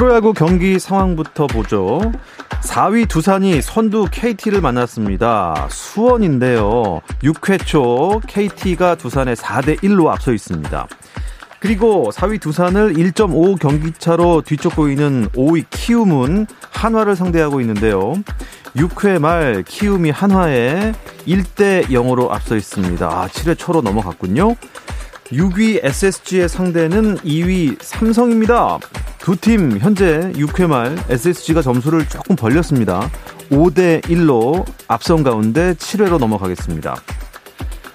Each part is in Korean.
프로야구 경기 상황부터 보죠. 4위 두산이 선두 KT를 만났습니다. 수원인데요. 6회 초 KT가 두산에 4대 1로 앞서 있습니다. 그리고 4위 두산을 1.5 경기차로 뒤쫓고 있는 5위 키움은 한화를 상대하고 있는데요. 6회 말 키움이 한화에 1대 0으로 앞서 있습니다. 7회 초로 넘어갔군요. 6위 SSG의 상대는 2위 삼성입니다. 두 팀 현재 6회 말 SSG가 점수를 조금 벌렸습니다. 5대 1로 앞선 가운데 7회로 넘어가겠습니다.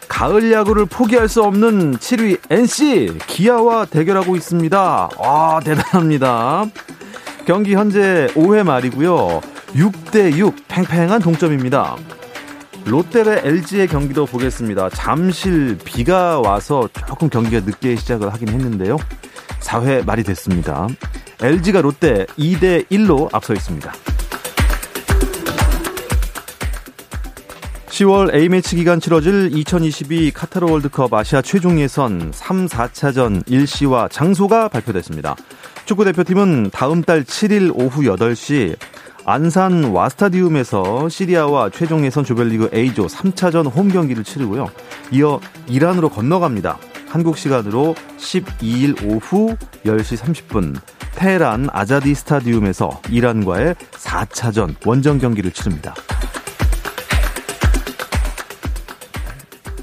가을 야구를 포기할 수 없는 7위 NC 기아와 대결하고 있습니다. 와 대단합니다. 경기 현재 5회 말이고요. 6대 6 팽팽한 동점입니다. 롯데 대 LG의 경기도 보겠습니다. 잠실 비가 와서 조금 경기가 늦게 시작을 하긴 했는데요. 4회 말이 됐습니다. LG가 롯데 2대 1로 앞서 있습니다. 10월 A매치 기간 치러질 2022 카타르 월드컵 아시아 최종 예선 3, 4차전 일시와 장소가 발표됐습니다. 축구대표팀은 다음 달 7일 오후 8시 안산 와스타디움에서 시리아와 최종 예선 조별리그 A조 3차전 홈 경기를 치르고요. 이어 이란으로 건너갑니다. 한국 시간으로 12일 오후 10시 30분 테헤란 아자디 스타디움에서 이란과의 4차전 원정 경기를 치릅니다.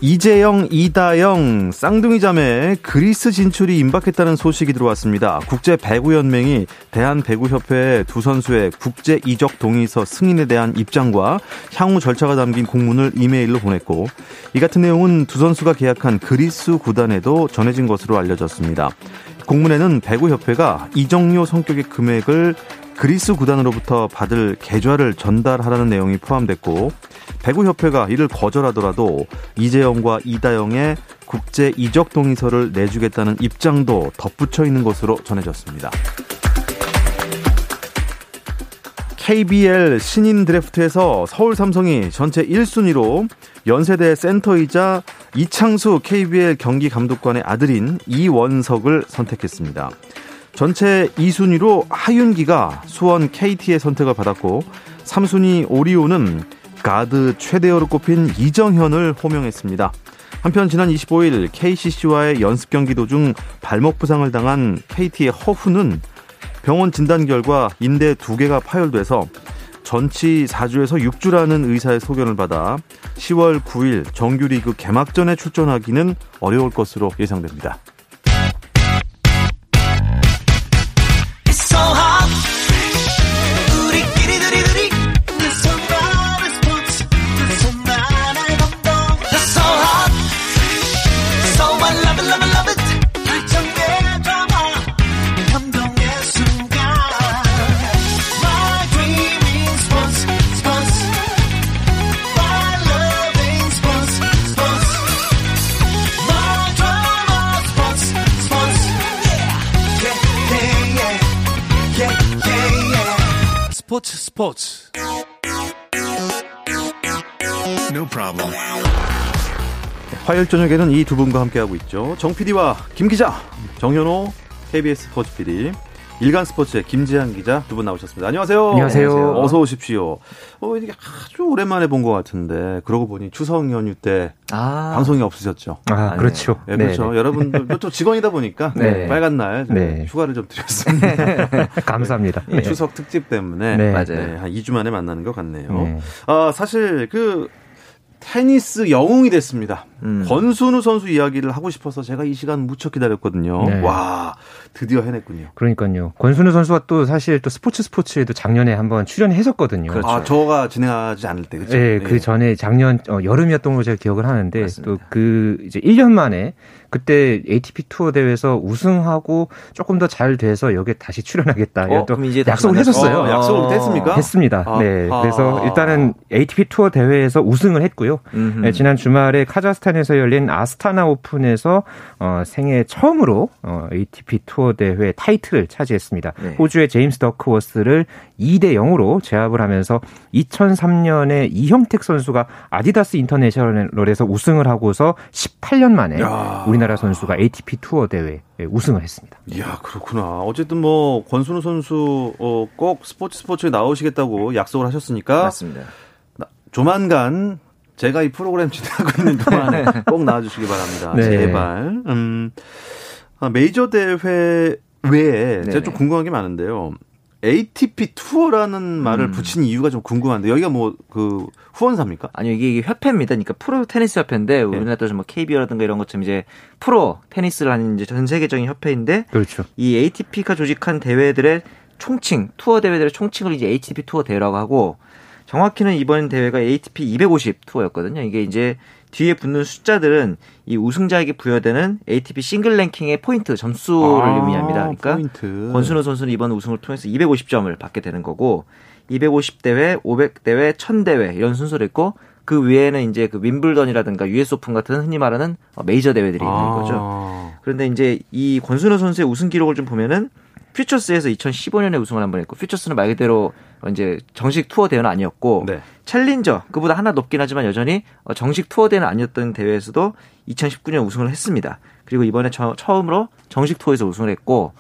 이재영, 이다영, 쌍둥이 자매 그리스 진출이 임박했다는 소식이 들어왔습니다. 국제 배구 연맹이 대한 배구 협회에 두 선수의 국제 이적 동의서 승인에 대한 입장과 향후 절차가 담긴 공문을 이메일로 보냈고 이 같은 내용은 두 선수가 계약한 그리스 구단에도 전해진 것으로 알려졌습니다. 공문에는 배구 협회가 이적료 성격의 금액을 그리스 구단으로부터 받을 계좌를 전달하라는 내용이 포함됐고 배구협회가 이를 거절하더라도 이재영과 이다영의 국제 이적 동의서를 내주겠다는 입장도 덧붙여 있는 것으로 전해졌습니다. KBL 신인 드래프트에서 서울 삼성이 전체 1순위로 연세대 센터이자 이창수 KBL 경기 감독관의 아들인 이원석을 선택했습니다. 전체 2순위로 하윤기가 수원 KT의 선택을 받았고 3순위 오리오는 가드 최대어로 꼽힌 이정현을 호명했습니다. 한편 지난 25일 KCC와의 연습 경기 도중 발목 부상을 당한 KT의 허훈은 병원 진단 결과 인대 두 개가 파열돼서 전치 4주에서 6주라는 의사의 소견을 받아 10월 9일 정규리그 개막전에 출전하기는 어려울 것으로 예상됩니다. 스포츠 No problem. 화요일 저녁에는 이 두 분과 함께하고 있죠. 정 PD와 김 기자, 정현호 KBS 스포츠 PD. 일간 스포츠의 김지한 기자 두 분 나오셨습니다. 안녕하세요. 안녕하세요. 어서 오십시오. 어, 이게 아주 오랜만에 본 것 같은데 그러고 보니 추석 연휴 때 아. 방송이 없으셨죠? 아, 그렇죠. 네, 그렇죠. 네. 여러분들 또 직원이다 보니까 네. 빨간 날 네. 휴가를 좀 드렸습니다. 감사합니다. 예. 추석 특집 때문에 네. 맞아요. 한 2주 만에 만나는 것 같네요. 아, 사실 그 테니스 영웅이 됐습니다. 음. 권순우 선수 이야기를 하고 싶어서 제가 이 시간 무척 기다렸거든요. 네. 와, 드디어 해냈군요. 그러니까요. 권순우 선수가 또 사실 또 스포츠 스포츠에도 작년에 한번 출연했었거든요. 그렇죠. 아, 저가 진행하지 않을 때, 그렇죠? 네, 그 네. 전에 작년 어, 여름이었던 걸로 제가 기억을 하는데 또 그 이제 1년 만에 그때 ATP 투어 대회에서 우승하고 조금 더 잘 돼서 여기에 다시 출연하겠다. 어, 또 약속을 했었어요. 어, 약속을 했습니까? 했습니다. 아, 네. 아. 그래서 일단은 ATP 투어 대회에서 우승을 했고요. 네, 지난 주말에 카자흐스탄에서 열린 아스타나 오픈에서 어, 생애 처음으로 어, ATP 투어 대회 타이틀을 차지했습니다. 네. 호주의 제임스 더크워스를 2대 0으로 제압을 하면서 2003년에 이형택 선수가 아디다스 인터내셔널에서 우승을 하고서 18년 만에 야. 우리 우리나라 선수가 ATP 투어 대회 우승을 했습니다. 이야 그렇구나. 어쨌든 뭐 권순우 선수 어, 꼭 스포츠 스포츠에 나오시겠다고 약속을 하셨으니까 맞습니다. 조만간 제가 이 프로그램 진행하고 있는 동안에 꼭 나와주시기 바랍니다. 네. 제발. 음, 아, 메이저 대회 외에 네네. 제가 좀 궁금한 게 많은데요. ATP 투어라는 말을 음. 붙인 이유가 좀 궁금한데 여기가 뭐 그 후원사입니까? 아니요 이게, 이게 협회입니다. 그러니까 프로 테니스 협회인데 네. 우리나라 또뭐 KBO라든가 이런 것처럼 이제 프로 테니스를 하는 이제 전 세계적인 협회인데 그렇죠. 이 ATP가 조직한 대회들의 총칭 투어 대회들의 총칭을 이제 ATP 투어 대회라고 하고 정확히는 이번 대회가 ATP 250 투어였거든요. 이게 이제 뒤에 붙는 숫자들은 이 우승자에게 부여되는 ATP 싱글 랭킹의 포인트 점수를 아, 의미합니다. 그러니까 포인트. 권순우 선수는 이번 우승을 통해서 250점을 받게 되는 거고 250대회, 500대회, 1000대회 이런 순서로 있고 그 위에는 이제 그 윈블던이라든가 US 오픈 같은 흔히 말하는 메이저 대회들이 있는 아. 거죠. 그런데 이제 이 권순우 선수의 우승 기록을 좀 보면은 퓨처스에서 2015년에 우승을 한 번 했고 퓨처스는 말 그대로 이제 정식 투어 대회는 아니었고 네. 챌린저 그보다 하나 높긴 하지만 여전히 정식 투어 대회는 아니었던 대회에서도 2019년 우승을 했습니다. 그리고 이번에 처, 음으로 정식 투어에서 우승을 했고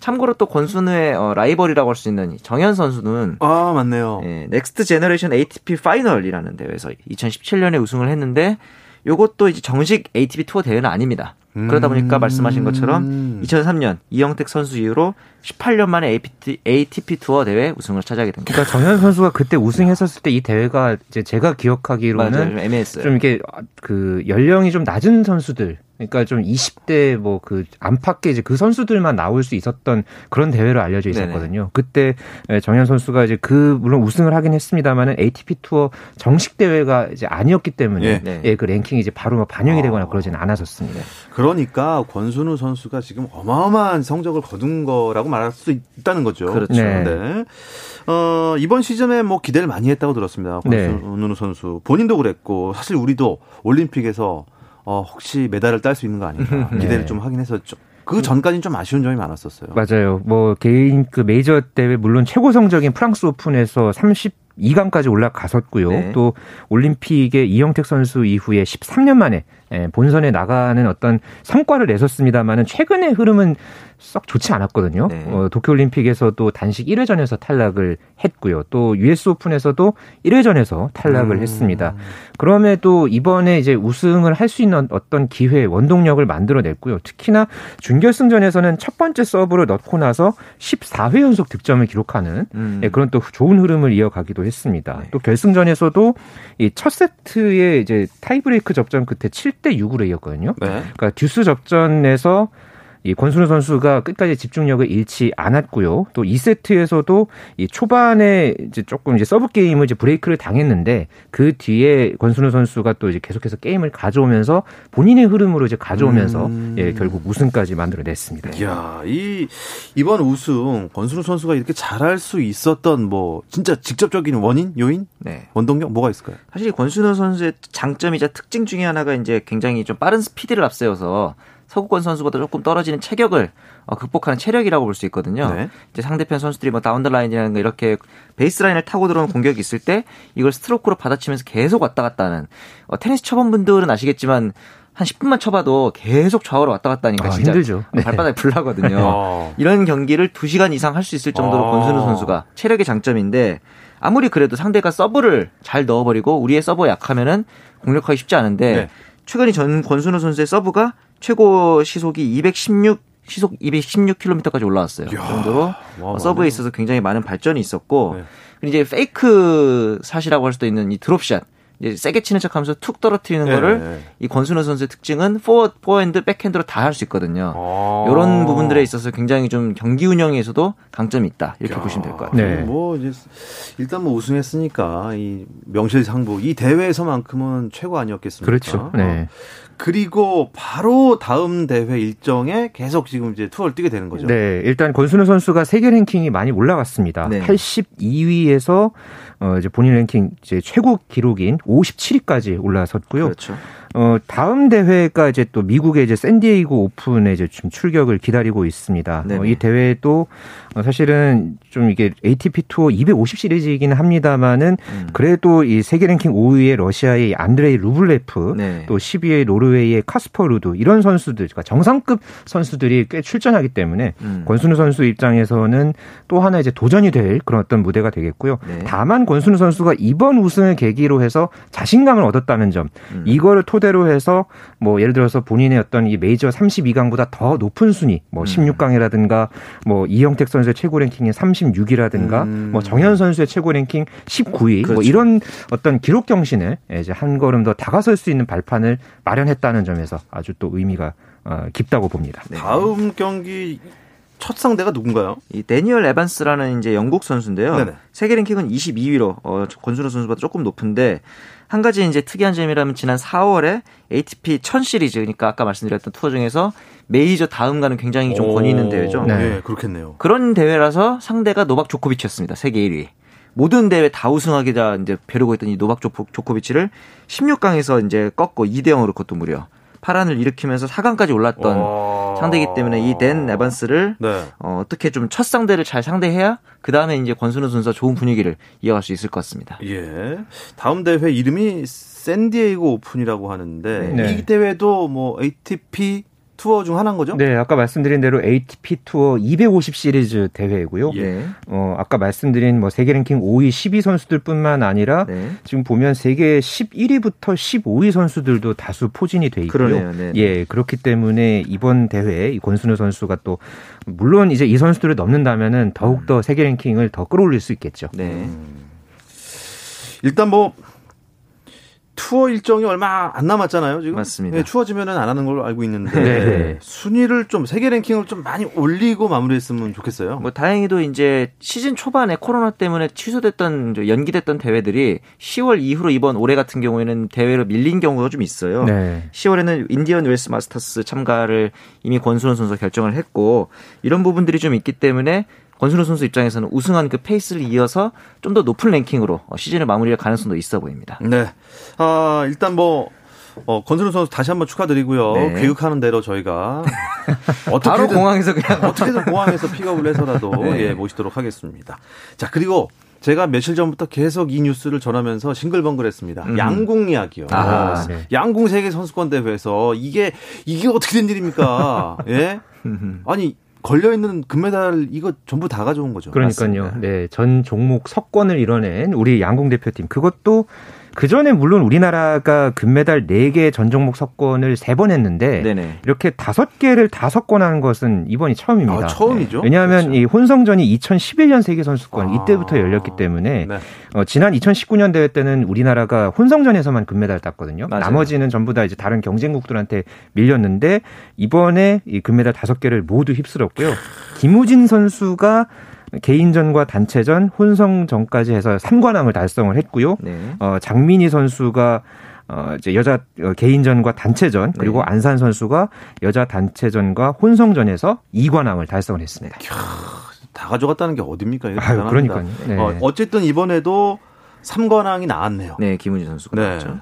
참고로 또 권순우의 어, 라이벌이라고 할 수 있는 정현 선수는 아 맞네요. 예, Next Generation ATP 파이널이라는 대회에서 2017년에 우승을 했는데 요것도 이제 정식 ATP 투어 대회는 아닙니다. 그러다 보니까 말씀하신 것처럼 2003년 음. 이영택 선수 이후로 18년 만에 APT, ATP 투어 대회 우승을 차지하게 됩니다. 그러니까 정현 선수가 그때 우승했었을 때 이 대회가 이제 제가 기억하기로는 맞아요. 좀 애매했어요. 좀 이렇게 그 연령이 좀 낮은 선수들 그러니까 좀 20대 뭐 그 안팎의 이제 그 선수들만 나올 수 있었던 그런 대회로 알려져 있었거든요. 네네. 그때 정현 선수가 이제 그 물론 우승을 하긴 했습니다만은 ATP 투어 정식 대회가 이제 아니었기 때문에 네. 예, 그 랭킹이 이제 바로 반영이 되거나 아. 그러지는 않았었습니다. 그러니까 권순우 선수가 지금 어마어마한 성적을 거둔 거라고 말할 수 있다는 거죠. 그렇죠. 네. 네. 어, 이번 시즌에 뭐 기대를 많이 했다고 들었습니다. 권순우 네. 선수 본인도 그랬고 사실 우리도 올림픽에서 어, 혹시 메달을 딸 수 있는 거 아닌가 네. 기대를 좀 하긴 했었죠. 그 전까지는 좀 아쉬운 점이 많았었어요. 맞아요. 뭐 개인 그 메이저 대회 물론 최고 성적인 프랑스 오픈에서 32강까지 올라갔었고요. 네. 또 올림픽에 이영택 선수 이후에 13년 만에 예, 본선에 나가는 어떤 성과를 내셨습니다만은 최근의 흐름은 썩 좋지 않았거든요. 네. 어, 도쿄올림픽에서도 단식 1회전에서 탈락을 했고요. 또 US 오픈에서도 1회전에서 탈락을 음. 했습니다. 그럼에도 이번에 이제 우승을 할 수 있는 어떤 기회, 원동력을 만들어냈고요. 특히나 준결승전에서는 첫 번째 서브를 넣고 나서 14회 연속 득점을 기록하는 음. 예, 그런 또 좋은 흐름을 이어가기도 했습니다. 네. 또 결승전에서도 이 첫 세트의 이제 타이브레이크 접전 끝에 7대 6으로 이겼거든요. 네. 그러니까 듀스 접전에서 이 권순우 선수가 끝까지 집중력을 잃지 않았고요. 또 2세트에서도 이 초반에 이제 조금 이제 서브 게임을 이제 브레이크를 당했는데 그 뒤에 권순우 선수가 또 이제 계속해서 게임을 가져오면서 본인의 흐름으로 이제 가져오면서 음. 예, 결국 우승까지 만들어냈습니다. 이야, 이 이번 우승 권순우 선수가 이렇게 잘할 수 있었던 뭐 진짜 직접적인 원인, 요인, 네. 원동력 뭐가 있을까요? 사실 권순우 선수의 장점이자 특징 중에 하나가 이제 굉장히 좀 빠른 스피드를 앞세워서 서구권 선수보다 조금 떨어지는 체격을 어, 극복하는 체력이라고 볼 수 있거든요. 네. 이제 상대편 선수들이 뭐 down the line이라는 거 이렇게 베이스 라인을 타고 들어오는 공격이 있을 때 이걸 스트로크로 받아치면서 계속 왔다 갔다 하는 어, 테니스 쳐본 분들은 아시겠지만 한 10분만 쳐봐도 계속 좌우로 왔다 갔다 하니까 아, 진짜 힘들죠. 네. 발바닥이 불나거든요. 어. 이런 경기를 2시간 이상 할 수 있을 정도로 어. 권순우 선수가 체력의 장점인데 아무리 그래도 상대가 서브를 잘 넣어버리고 우리의 서브가 약하면은 공략하기 쉽지 않은데 네. 최근에 전 권순우 선수의 서브가 최고 시속이 216 시속 216km까지 올라왔어요. 그 정도로 와, 서브에 있어서 굉장히 많은 발전이 있었고 네. 이제 fake shot이라고 할 수도 있는 이 드롭샷 이제 세게 치는 척하면서 툭 떨어뜨리는 네. 거를 이 권순우 선수의 특징은 포 포핸드, 백핸드로 다 할 수 있거든요. 아. 이런 부분들에 있어서 굉장히 좀 경기 운영에서도 강점이 있다 이렇게 야. 보시면 될 것 같아요. 네. 뭐 이제 일단 뭐 우승했으니까 이 명실상부 이 대회에서만큼은 최고 아니었겠습니까? 그렇죠. 네. 그리고 바로 다음 대회 일정에 계속 지금 이제 투어를 뛰게 되는 거죠. 네, 일단 권순우 선수가 세계 랭킹이 많이 올라갔습니다. 네. 82위에서 어 이제 본인 랭킹 이제 최고 기록인 57위까지 올라섰고요. 그렇죠. 어, 다음 대회가 이제 또 미국의 이제 샌디에이고 오픈에 이제 지금 출격을 기다리고 있습니다. 어, 이 대회도 어, 사실은 좀 이게 ATP 투어 250 시리즈이기는 합니다만은 음. 그래도 이 세계 랭킹 5위의 러시아의 안드레이 루블레프 네. 또 10위의 노르웨이의 카스퍼 루드 이런 선수들 그러니까 정상급 선수들이 꽤 출전하기 때문에 음. 권순우 선수 입장에서는 또 하나 이제 도전이 될 그런 어떤 무대가 되겠고요. 네. 다만 권순우 선수가 이번 우승을 계기로 해서 자신감을 얻었다는 점 음. 이거를 토 토대로 해서 뭐 예를 들어서 본인의 어떤 이 메이저 32강보다 더 높은 순위 뭐 16강이라든가 음. 뭐 이형택 선수의 최고 랭킹이 36위라든가 음. 뭐 정현 선수의 최고 랭킹 19위 뭐 그렇죠. 뭐 이런 어떤 기록 경신을 이제 한 걸음 더 다가설 수 있는 발판을 마련했다는 점에서 아주 또 의미가 어, 깊다고 봅니다. 네. 다음 경기 첫 상대가 누군가요? 이 대니얼 에반스라는 이제 영국 선수인데요. 네네. 세계 랭킹은 22위로 어, 권순우 선수보다 조금 높은데 한 가지 이제 특이한 점이라면 지난 4월에 ATP 1000 시리즈 그러니까 아까 말씀드렸던 투어 중에서 메이저 다음가는 굉장히 좀 권위 있는 대회죠. 네. 네, 그렇겠네요. 그런 대회라서 상대가 노박 조코비치였습니다. 세계 1위. 모든 대회 다 우승하기다 이제 벼르고 있던 이 노박 조코비치를 16강에서 이제 꺾고 2대 0으로 그것도 무려 파란을 일으키면서 4강까지 올랐던 상대이기 때문에 이 댄 에반스를 네. 어, 어떻게 좀 첫 상대를 잘 상대해야 그 다음에 이제 권순우 선수가 좋은 분위기를 이어갈 수 있을 것 같습니다. 예. 다음 대회 이름이 샌디에이고 오픈이라고 하는데 네. 이 대회도 뭐 ATP 투어 중 하나인 거죠? 네, 아까 말씀드린 대로 ATP 투어 250 시리즈 대회고요. 예. 어, 아까 말씀드린 뭐 세계 랭킹 5위, 10위 선수들뿐만 아니라 네. 지금 보면 세계 11위부터 15위 선수들도 다수 포진이 돼 있고요. 그러네요. 네. 예, 그렇기 때문에 이번 대회 이 권순우 선수가 또 물론 이제 이 선수들을 넘는다면은 더욱 더 세계 랭킹을 더 끌어올릴 수 있겠죠. 네. 음. 일단 뭐 투어 일정이 얼마 안 남았잖아요, 지금. 맞습니다. 네, 추워지면은 안 하는 걸로 알고 있는데 네. 순위를 좀 세계 랭킹을 좀 많이 올리고 마무리했으면 좋겠어요. 뭐 다행히도 이제 시즌 초반에 코로나 때문에 취소됐던 연기됐던 대회들이 10월 이후로 이번 올해 같은 경우에는 대회로 밀린 경우가 좀 있어요. 네. 10월에는 인디언 웰스 마스터스 참가를 이미 권순원 선수가 결정을 했고 이런 부분들이 좀 있기 때문에 권순우 선수 입장에서는 우승한 그 페이스를 이어서 좀 더 높은 랭킹으로 어, 시즌을 마무리할 가능성도 있어 보입니다. 네. 아, 일단 뭐 어, 권순우 선수 다시 한번 축하드리고요. 네. 교육하는 대로 저희가 어떻게든 바로 공항에서 그냥 어떻게든 공항에서 픽업을 해서라도 네. 예, 모시도록 하겠습니다. 자, 그리고 제가 며칠 전부터 계속 이 뉴스를 전하면서 싱글벙글했습니다. 음. 양궁 이야기요. 아, 네. 양궁 세계 선수권 대회에서 이게 이게 어떻게 된 일입니까? 예? 아니 걸려 있는 금메달 이거 전부 다 가져온 거죠. 그러니까요. 맞습니다. 네, 전 종목 석권을 이뤄낸 우리 양궁 대표팀 그것도 그 전에 물론 우리나라가 금메달 4개 전 종목 석권을 3번 했는데 네네. 이렇게 5개를 다 석권하는 것은 이번이 처음입니다. 아, 처음이죠. 왜냐하면 그렇죠. 이 혼성전이 2011년 세계 선수권 아. 이때부터 열렸기 때문에 네. 어, 지난 2019년 대회 때는 우리나라가 혼성전에서만 금메달 땄거든요. 맞아요. 나머지는 전부 다 이제 다른 경쟁국들한테 밀렸는데 이번에 이 금메달 5개를 모두 휩쓸었고요. 김우진 선수가 개인전과 단체전, 혼성전까지 해서 3관왕을 달성을 했고요. 네. 어, 장민희 선수가 어, 이제 여자 어, 개인전과 단체전 그리고 네. 안산 선수가 여자 단체전과 혼성전에서 2관왕을 달성을 했습니다. 캬, 다 가져갔다는 게 어딥니까? 이거 아유, 그러니까요. 네. 어, 어쨌든 이번에도 3관왕이 나왔네요. 네, 김은지 선수가 네. 나왔죠.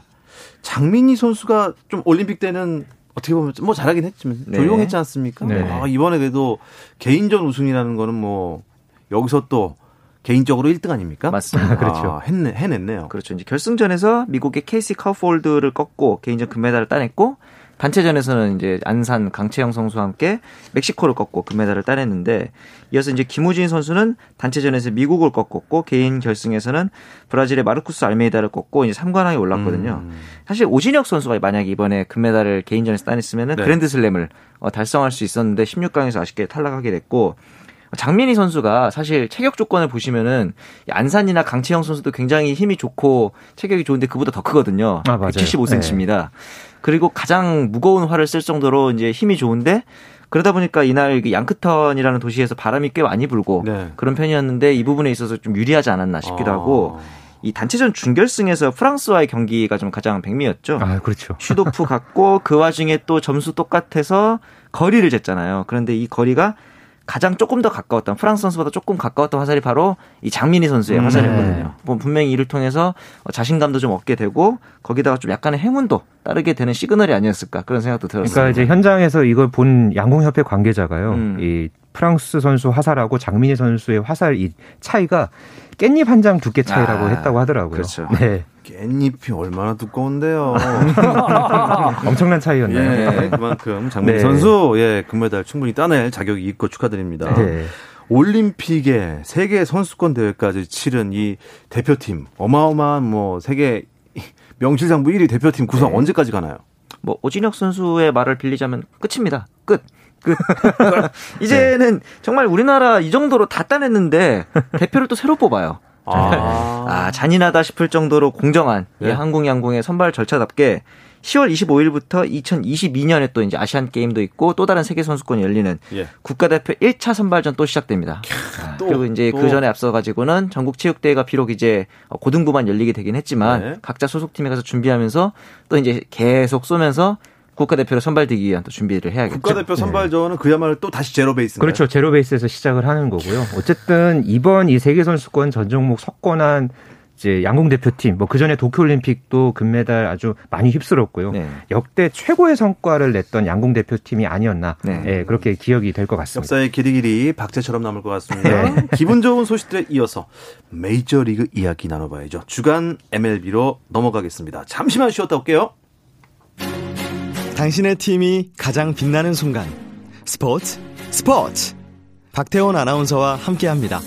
장민희 선수가 좀 올림픽 때는 어떻게 보면 뭐 잘하긴 했지만 네. 조용했지 않습니까? 네. 아, 이번에 그래도 개인전 우승이라는 거는 뭐 여기서 또 개인적으로 1등 아닙니까? 맞습니다. 아, 그렇죠. 아, 했네, 해냈네요. 그렇죠. 이제 결승전에서 미국의 케이시 카우폴드를 꺾고 개인전 금메달을 따냈고 단체전에서는 이제 안산 강채영 선수와 함께 멕시코를 꺾고 금메달을 따냈는데 이어서 이제 김우진 선수는 단체전에서 미국을 꺾었고 개인 결승에서는 브라질의 마르쿠스 알메이다를 꺾고 이제 3관왕에 올랐거든요. 음. 사실 오진혁 선수가 만약에 이번에 금메달을 개인전에서 따냈으면 네. 그랜드슬램을 어, 달성할 수 있었는데 16강에서 아쉽게 탈락하게 됐고 장민희 선수가 사실 체격 조건을 보시면은 안산이나 강치영 선수도 굉장히 힘이 좋고 체격이 좋은데 그보다 더 크거든요. 아, 맞아요. 175cm입니다. 네. 그리고 가장 무거운 활을 쓸 정도로 이제 힘이 좋은데 그러다 보니까 이날 양크턴이라는 도시에서 바람이 꽤 많이 불고 네. 그런 편이었는데 이 부분에 있어서 좀 유리하지 않았나 싶기도 아. 하고 이 단체전 준결승에서 프랑스와의 경기가 좀 가장 백미였죠. 아, 그렇죠. 슛오프 갔고 그 와중에 또 점수 똑같아서 거리를 쟀잖아요. 그런데 이 거리가 가장 조금 더 가까웠던 프랑스 선수보다 조금 가까웠던 화살이 바로 이 장민희 선수의 음, 화살이거든요. 네. 뭐 분명히 이를 통해서 자신감도 좀 얻게 되고 거기다가 좀 약간의 행운도 따르게 되는 시그널이 아니었을까 그런 생각도 들었습니다. 그러니까 이제 현장에서 이걸 본 양궁협회 관계자가요. 음. 이 프랑스 선수 화살하고 장민희 선수의 화살 이 차이가 깻잎 한 장 두께 차이라고 아, 했다고 하더라고요. 그렇죠. 네. 깻잎이 얼마나 두꺼운데요. 엄청난 차이였네요. 예, 그만큼 장민 네. 선수 예 금메달 충분히 따낼 자격이 있고 축하드립니다. 네. 올림픽에 세계 선수권 대회까지 치른 이 대표팀 어마어마한 뭐 세계 명실상부 1위 대표팀 구성 네. 언제까지 가나요? 뭐 오진혁 선수의 말을 빌리자면 끝입니다. 끝. 끝. 이제는 네. 정말 우리나라 이 정도로 다 따냈는데 대표를 또 새로 뽑아요. 아. 아, 잔인하다 싶을 정도로 공정한 네. 이 한국 양궁의 선발 절차답게 10월 25일부터 2022년에 또 이제 아시안 게임도 있고 또 다른 세계 선수권이 열리는 예. 국가대표 1차 선발전 또 시작됩니다. 아, 또, 그리고 이제 또. 그 전에 앞서 가지고는 전국 체육대회가 비록 이제 고등부만 열리게 되긴 했지만 네. 각자 소속팀에 가서 준비하면서 또 이제 계속 쏘면서 국가대표로 선발되기 위한 또 준비를 해야겠죠. 국가대표 네. 선발전은 네. 그야말로 또 다시 제로 베이스. 그렇죠. 제로 베이스에서 시작을 하는 거고요. 어쨌든 이번 이 세계 선수권 전 종목 석권한 이제 양궁 대표팀 뭐 그전에 도쿄 올림픽도 금메달 아주 많이 휩쓸었고요. 네. 역대 최고의 성과를 냈던 양궁 대표팀이 아니었나. 네. 네 그렇게 기억이 될 것 같습니다. 역사의 길이길이 박제처럼 남을 것 같습니다. 네. 기분 좋은 소식들에 이어서 메이저리그 이야기 나눠 봐야죠. 주간 MLB로 넘어가겠습니다. 잠시만 쉬었다 올게요. 당신의 팀이 가장 빛나는 순간 스포츠 스포츠 박태원 아나운서와 함께합니다.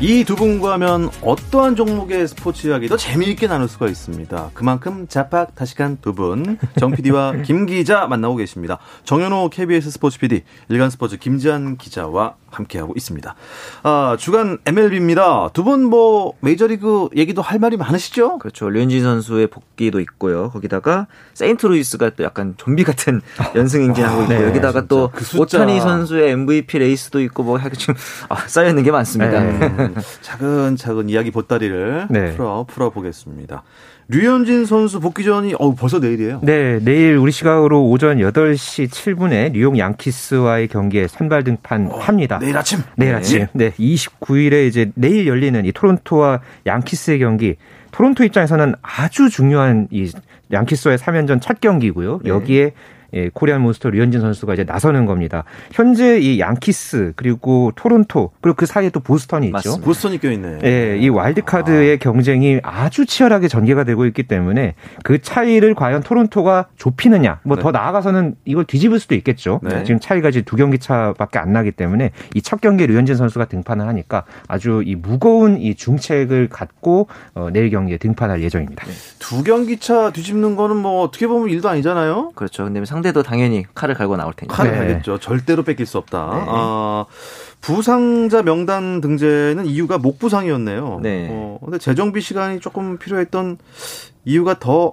이 두 분과 하면 어떠한 종목의 스포츠 이야기도 재미있게 나눌 수가 있습니다. 그만큼 자팍다식한 두 분, 정 PD와 김 기자 만나고 계십니다. 정현호 KBS 스포츠 PD, 일간 스포츠 김지한 기자와 함께하고 있습니다. 아, 주간 MLB입니다. 두 분 뭐 메이저리그 얘기도 할 말이 많으시죠? 그렇죠. 류현진 선수의 복귀도 있고요. 거기다가 세인트루이스가 또 약간 좀비 같은 연승 행진하고 있고 네, 여기다가 또 그 오타니 선수의 MVP 레이스도 있고 뭐 지금 아, 쌓여 있는 게 많습니다. 네. 차근차근 이야기 보따리를 네. 풀어 풀어 보겠습니다. 류현진 선수 복귀전이 어 벌써 내일이에요. 네, 내일 우리 시각으로 오전 8시 7분에 뉴욕 양키스와의 경기에 선발 등판합니다. 어, 내일 아침. 내일 아침. 네, 29일에 이제 내일 열리는 이 토론토와 양키스의 경기. 토론토 입장에서는 아주 중요한 이 양키스와의 3연전 첫 경기고요. 네. 여기에 예, 코리안 몬스터 류현진 선수가 이제 나서는 겁니다. 현재 이 양키스 그리고 토론토 그리고 그 사이에 또 보스턴이 있죠. 맞습니다. 보스턴이 껴있네. 예, 이 와일드카드의 아. 경쟁이 아주 치열하게 전개가 되고 있기 때문에 그 차이를 과연 토론토가 좁히느냐, 뭐더 네. 나아가서는 이걸 뒤집을 수도 있겠죠. 네. 지금 차이가 이제 두 경기 차밖에 안 나기 때문에 이 첫 경기에 류현진 선수가 등판을 하니까 아주 이 무거운 이 중책을 갖고 어, 내일 경기에 등판할 예정입니다. 네. 두 경기 차 뒤집는 거는 뭐 어떻게 보면 일도 아니잖아요. 그렇죠. 근데 상 대도 당연히 칼을 갈고 나올 테니까. 칼을 네. 갈겠죠. 절대로 뺏길 수 없다. 네. 아, 부상자 명단 등재는 이유가 목 부상이었네요. 네. 어, 근데 재정비 시간이 조금 필요했던 이유가 더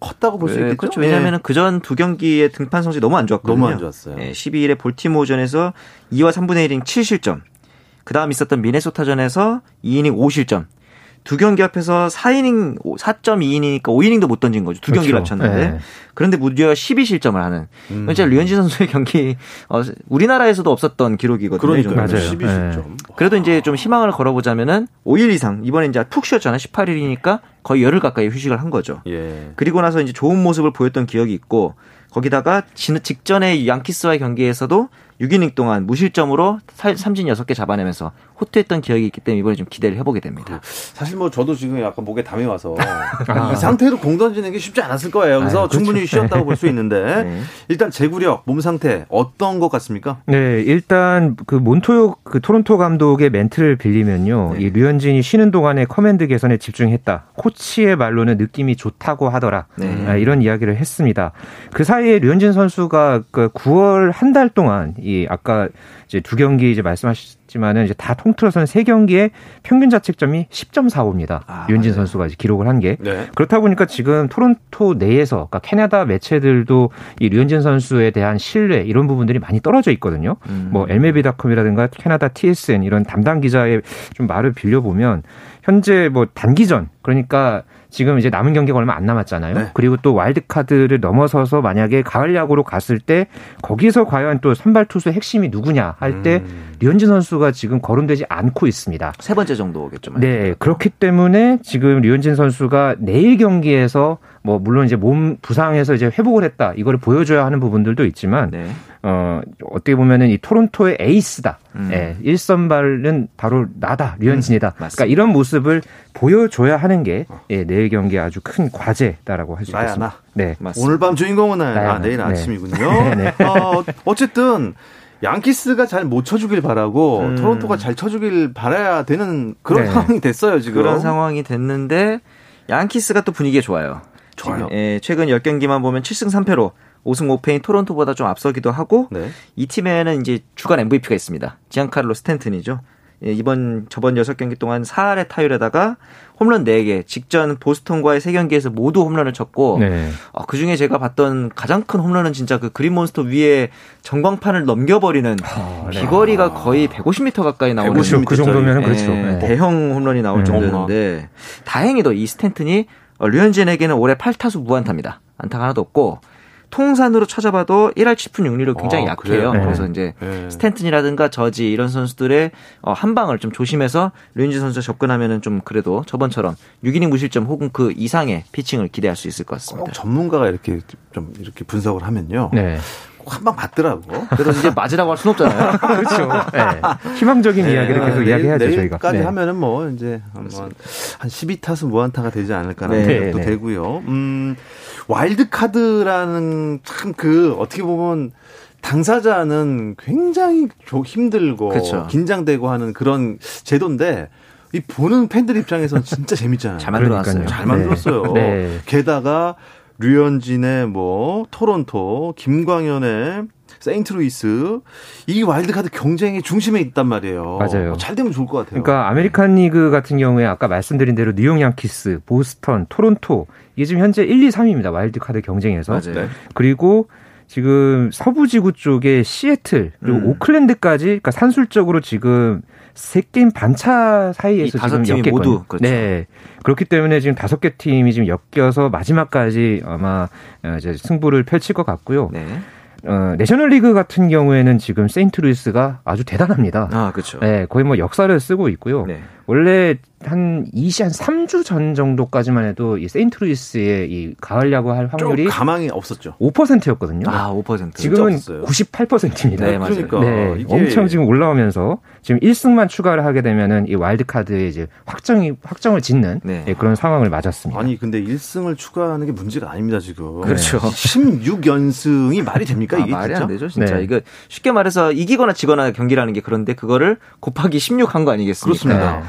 컸다고 볼수 네, 있겠죠. 그렇죠. 왜냐하면 네. 그전 두 경기의 등판 성적이 너무 안 좋았거든요. 너무 안 좋았어요. 네, 12일에 볼티모어전에서 2와 3분의 1인 7실점. 그 다음 있었던 미네소타전에서 2이닝 5실점. 두 경기 합해서 4이닝 4.2이닝이니까 5이닝도 못 던진 거죠. 두 그렇죠. 경기를 합쳤는데. 네. 그런데 무려 12실점을 하는. 음. 진짜 류현진 선수의 경기 어, 우리나라에서도 없었던 기록이거든요. 그러니까 맞아요. 12실점. 네. 그래도 이제 좀 희망을 걸어보자면은 5일 이상 이번에 이제 푹 쉬었잖아요. 18일이니까 거의 열흘 가까이 휴식을 한 거죠. 예. 그리고 나서 이제 좋은 모습을 보였던 기억이 있고 거기다가 직전에 양키스와의 경기에서도 6이닝 동안 무실점으로 삼진 6개 잡아내면서 호투했던 기억이 있기 때문에 이번에 좀 기대를 해보게 됩니다. 사실 뭐 저도 지금 약간 목에 담이 와서 아. 이 상태로 공 던지는 게 쉽지 않았을 거예요. 그래서 아유, 그렇죠. 충분히 쉬었다고 볼 수 있는데 네. 일단 제구력, 몸 상태 어떤 것 같습니까? 네, 일단 그 몬토요 그 토론토 감독의 멘트를 빌리면요, 네. 이 류현진이 쉬는 동안에 커맨드 개선에 집중했다. 코치의 말로는 느낌이 좋다고 하더라. 네. 아, 이런 이야기를 했습니다. 그 사이에 류현진 선수가 그 9월 한 달 동안 이 아까 이제 두 경기 이제 말씀하셨지만은 이제 다 통틀어서는 세 경기에 평균 자책점이 10.45입니다. 아, 윤진 선수가 기록을 한 게. 네. 그렇다 보니까 지금 토론토 내에서 그러니까 캐나다 매체들도 이 류현진 선수에 대한 신뢰 이런 부분들이 많이 떨어져 있거든요. 음. 뭐 MLB.com이라든가 캐나다 TSN 이런 담당 기자의 좀 말을 빌려 보면 현재 뭐 단기전 그러니까 지금 이제 남은 경기가 얼마 안 남았잖아요. 네. 그리고 또 와일드카드를 넘어서서 만약에 가을 야구로 갔을 때 거기서 과연 또 선발 투수 핵심이 누구냐 할때 음. 류현진 선수가 지금 거론되지 않고 있습니다. 세 번째 정도겠죠. 네. 그렇기 때문에 지금 류현진 선수가 내일 경기에서 뭐 물론 이제 몸 부상에서 이제 회복을 했다 이거를 보여줘야 하는 부분들도 있지만 네. 어 어떻게 보면은 이 토론토의 에이스다. 음. 예, 1선발은 바로 나다 류현진이다. 음, 그러니까 이런 모습을 보여줘야 하는 게 예, 내일 경기 아주 큰 과제다라고 할 수 있습니다. 네, 맞습니다. 오늘 밤 주인공은. 아, 내일 네. 아침이군요. 네, 네. 어, 어쨌든 양키스가 잘 못 쳐주길 바라고 음. 토론토가 잘 쳐주길 바라야 되는 그런 네. 상황이 됐어요 지금. 그런 상황이 됐는데 양키스가 또 분위기가 좋아요. 좋아요. 예, 최근 10경기만 보면 7승 3패로 5승 5패인 토론토보다 좀 앞서기도 하고 네. 이 팀에는 이제 주간 MVP가 있습니다. 지안카를로 스탠튼이죠. 예, 이번 저번 6경기 동안 4할의 타율에다가 홈런 4개, 직전 보스턴과의 3경기에서 모두 홈런을 쳤고 네. 어, 그중에 제가 봤던 가장 큰 홈런은 진짜 그 그린몬스터 위에 전광판을 넘겨버리는 아, 네. 비거리가 거의 150m 가까이 나오는 150, 그 정도면 그렇죠. 예, 네. 대형 홈런이 나올 네. 정도였는데 다행히도 이 스탠튼이 어, 류현진에게는 올해 8타수 무안타입니다. 안타가 하나도 없고 통산으로 찾아봐도 1할 7푼 6리로 굉장히 아, 약해요. 네. 그래서 이제 네. 스탠튼이라든가 저지 이런 선수들의 어, 한 방을 좀 조심해서 류현진 선수가 접근하면은 좀 그래도 저번처럼 6이닝 무실점 혹은 그 이상의 피칭을 기대할 수 있을 것 같습니다. 전문가가 이렇게 좀 이렇게 분석을 하면요. 네. 한 방 맞더라고. 그래서 이제 맞으라고 할 수는 없잖아요. 그렇죠. 네. 희망적인 네. 이야기를 계속 네. 내일, 저희가. 까지 네. 하면은 뭐 이제 한 12타수 무안타가 되지 않을까라는 네. 생각도 네. 되고요. 음, 와일드 카드라는 참 그 어떻게 보면 당사자는 굉장히 힘들고 그렇죠. 긴장되고 하는 그런 제도인데 이 보는 팬들 입장에서는 진짜 재밌잖아요. 잘 만들었어요. 잘 만들었어요. 네. 게다가 류현진의 뭐 토론토, 김광현의 세인트루이스 이 와일드카드 경쟁의 중심에 있단 말이에요. 맞아요. 어, 잘 되면 좋을 것 같아요. 그러니까 아메리칸 리그 같은 경우에 아까 말씀드린 대로 뉴욕 양키스, 보스턴, 토론토 이게 지금 현재 1, 2, 3위입니다. 와일드카드 경쟁에서. 맞아요. 네. 그리고 지금 서부 지구 쪽에 시애틀 그리고 음. 오클랜드까지 그러니까 산술적으로 지금 세 게임 반차 사이에서 지금 엮였거든요. 모두 그렇죠. 네. 그렇기 때문에 지금 다섯 개 팀이 지금 엮여서 마지막까지 아마 어, 이제 승부를 펼칠 것 같고요. 네. 어, 내셔널리그 같은 경우에는 지금 세인트루이스가 아주 대단합니다. 아, 그렇죠. 네, 거의 뭐 역사를 쓰고 있고요. 네. 원래 한 2주 한 3주 전 정도까지만 해도 이 세인트루이스의 이 가을 야구 할 확률이 가망이 없었죠. 5%였거든요. 아, 5%. 지금은 98%입니다. 네, 맞아요. 그러니까 네, 엄청 지금 올라오면서 지금 1승만 추가를 하게 되면은 이 와일드 카드에 이제 확정이 확정을 짓는 네. 네, 그런 상황을 맞았습니다. 아니, 근데 1승을 추가하는 게 문제가 아닙니다, 지금. 그렇죠. 16연승이 말이 됩니까? 아, 이게 말이 진짜? 안 되죠, 진짜. 네. 이거 쉽게 말해서 이기거나 지거나 경기라는 게 그런데 그거를 곱하기 16 한 거 아니겠습니까? 그렇습니다.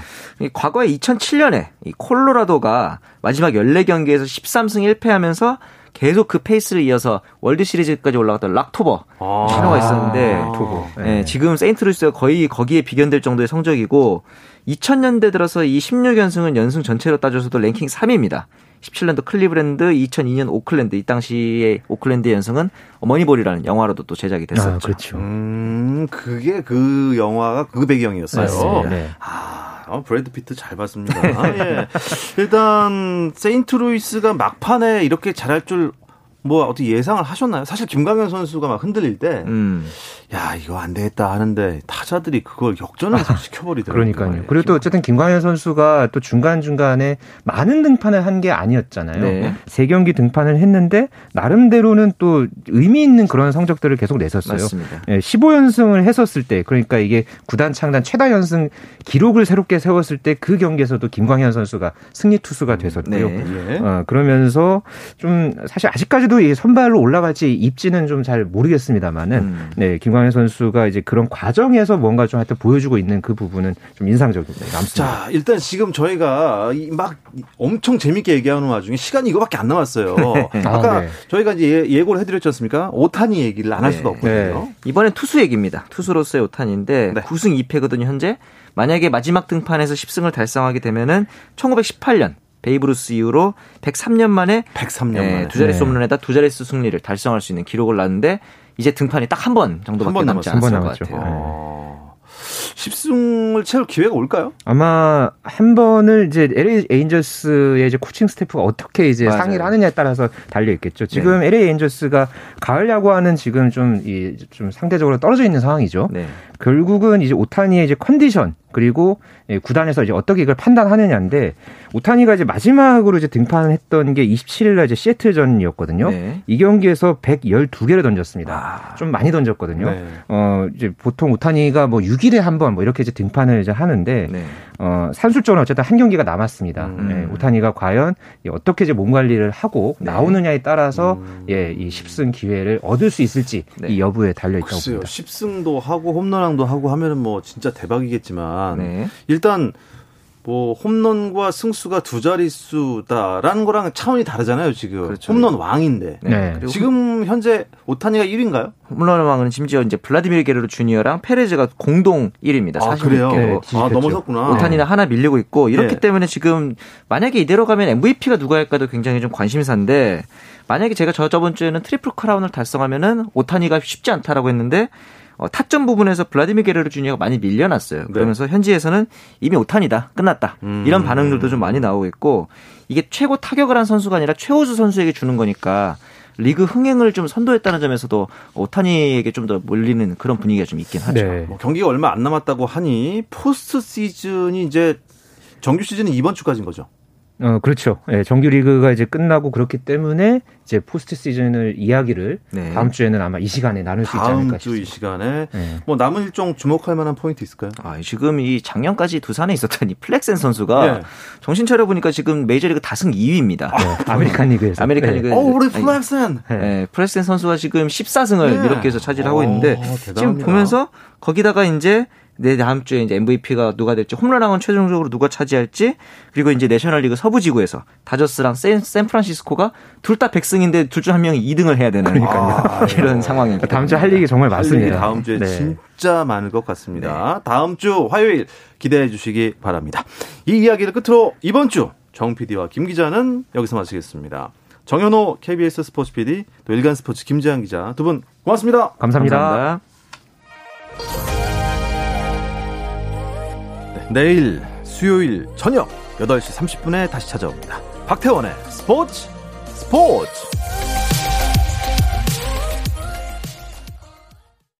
과거에 2007년에 이 콜로라도가 마지막 14경기에서 13승 1패 하면서 계속 그 페이스를 이어서 월드 시리즈까지 올라갔던 Rocktober 아~ 신화가 있었는데 아~ 네. 네, 지금 세인트루이스가 거의 거기에 비견될 정도의 성적이고 2000년대 들어서 이 16연승은 연승 전체로 따져서도 랭킹 3위입니다. 17년도 클리브랜드, 2002년 오클랜드 이 당시에 오클랜드 연승은 어, 머니볼이라는 영화로도 또 제작이 됐었죠. 아, 그렇죠. 음, 그게 그 영화가 그 배경이었어요. 네. 아. 어, 브래드 피트 잘 봤습니다. 예. 일단 세인트루이스가 막판에 이렇게 잘할 줄 뭐 어떻게 예상을 하셨나요? 사실 김광현 선수가 막 흔들릴 때, 음. 야 이거 안 되겠다 하는데 타자들이 그걸 역전을 시켜버리더라고요. 그러니까요. 그리고 또 어쨌든 김광현 선수가 또 중간 중간에 많은 등판을 한 게 아니었잖아요. 네. 세 경기 등판을 했는데 나름대로는 또 의미 있는 그런 성적들을 계속 냈었어요. 맞습니다. 예, 15연승을 했었을 때 그러니까 이게 구단 창단 최다 연승 기록을 새롭게 세웠을 때 그 경기에서도 김광현 선수가 승리 투수가 됐었고요. 네. 예. 어, 그러면서 좀 사실 아직까지 도 이 선발로 올라갈지 입지는 좀 잘 모르겠습니다만은 음. 네 김광현 선수가 이제 그런 과정에서 뭔가 좀 하여튼 보여주고 있는 그 부분은 좀 인상적입니다. 남습니다. 자, 일단 지금 저희가 이막 엄청 재밌게 얘기하는 와중에 시간이 이거밖에 안 남았어요. 아까 아, 네. 저희가 이제 예- 예고를 해드렸지 않습니까? 오타니 얘기를 안할 네. 수가 없거든요. 이번엔 투수 얘기입니다. 투수로서의 오타니인데 네. 9승 2패거든요, 현재. 만약에 마지막 등판에서 10승을 달성하게 되면은 1918년 베이브루스 이후로 103년 만에 103년 네, 만에. 두 자릿수 네. 홈런에다 두 자릿수 승리를 달성할 수 있는 기록을 놨는데 이제 등판이 딱 한 번 정도밖에 한 번 남지 남았어요. 않았을 한번 것 남았죠. 같아요. 어, 10승을 채울 기회가 올까요? 아마 한 번을 이제 LA 에인절스의 이제 코칭 스태프가 어떻게 이제 맞아요. 상의를 하느냐에 따라서 달려 있겠죠. 지금 LA 에인절스가 가을 야구하는 지금 좀, 이, 좀 상대적으로 떨어져 있는 상황이죠. 네. 결국은 이제 오타니의 이제 컨디션 그리고 예, 구단에서 이제 어떻게 이걸 판단하느냐인데 오타니가 이제 마지막으로 이제 등판을 했던 게 27일 날 이제 시애틀전이었거든요. 네. 이 경기에서 112개를 던졌습니다. 아. 좀 많이 던졌거든요. 네. 어, 이제 보통 오타니가 뭐 6일에 한 번 뭐 이렇게 이제 등판을 이제 하는데 네. 어, 산술적으로 어쨌든 한 경기가 남았습니다. 음. 예, 오타니가 과연 이 어떻게 이제 몸 관리를 하고 네. 나오느냐에 따라서 음. 예, 이 10승 기회를 얻을 수 있을지 네. 이 여부에 달려 있다고 글쎄요. 봅니다. 10승도 하고 홈런왕도 하고 하면은 뭐 진짜 대박이겠지만 네. 일단 뭐 홈런과 승수가 두 자릿수다라는 거랑 차원이 다르잖아요, 지금. 그렇죠. 홈런 왕인데. 네. 그리고 지금 현재 오타니가 1위인가요? 홈런 왕은 심지어 이제 블라디미르 게레로 주니어랑 페레즈가 공동 1위입니다. 아, 46개로. 그래요? 네, 아. 넘어섰구나. 오타니는 하나 밀리고 있고 이렇기 예. 때문에 지금 만약에 이대로 가면 MVP가 누가 할까도 굉장히 좀 관심사인데 만약에 제가 저 저번 주에는 트리플 크라운을 달성하면은 오타니가 쉽지 않다라고 했는데 어, 타점 부분에서 블라디미르 게레로 주니어가 많이 밀려났어요. 네. 그러면서 현지에서는 이미 오타니다 끝났다 음. 이런 반응들도 좀 많이 나오고 있고 이게 최고 타격을 한 선수가 아니라 최우수 선수에게 주는 거니까 리그 흥행을 좀 선도했다는 점에서도 오타니에게 좀 더 몰리는 그런 분위기가 좀 있긴 하죠. 네. 뭐 경기가 얼마 안 남았다고 하니 포스트 시즌이 이제 정규 시즌은 이번 주까지인 거죠. 어, 그렇죠. 예, 정규 리그가 이제 끝나고 그렇기 때문에 이제 포스트 시즌을 이야기를 네. 다음 주에는 아마 이 시간에 나눌 수 있지 다음 않을까 주이 싶습니다. 시간에 예. 뭐 남은 일정 주목할 만한 포인트 있을까요? 아, 지금 이 작년까지 두산에 있었던 이 플렉센 선수가 네. 정신 차려 보니까 지금 메이저리그 다승 2위입니다. 네, 아메리칸 리그에서. 아메리칸 네. 리그. 어, 우리 아니, 플렉슨. 네, 플렉센 선수가 지금 14승을 네. 이렇게 해서 차지하고 있는데 어, 지금. 보면서 거기다가 이제 내 다음 주에 이제 MVP가 누가 될지 홈런왕은 최종적으로 누가 차지할지 그리고 이제 내셔널리그 서부 지구에서 다저스랑 샌, 샌프란시스코가 둘 다 100승인데 둘 중 한 명이 2등을 해야 되는 아, 이런 상황이기 때문에 다음 주할 얘기 정말 많습니다. 다음 주에 네. 진짜 많을 것 같습니다. 다음 주 화요일 기대해 주시기 바랍니다. 이 이야기를 끝으로 이번 주 정 PD와 김 기자는 여기서 마치겠습니다. 정현호 KBS 스포츠 PD 또 일간 스포츠 김재한 기자 두 분 고맙습니다. 감사합니다. 감사합니다. 네, 내일 수요일 저녁 8시 30분에 다시 찾아옵니다. 박태원의 스포츠 스포츠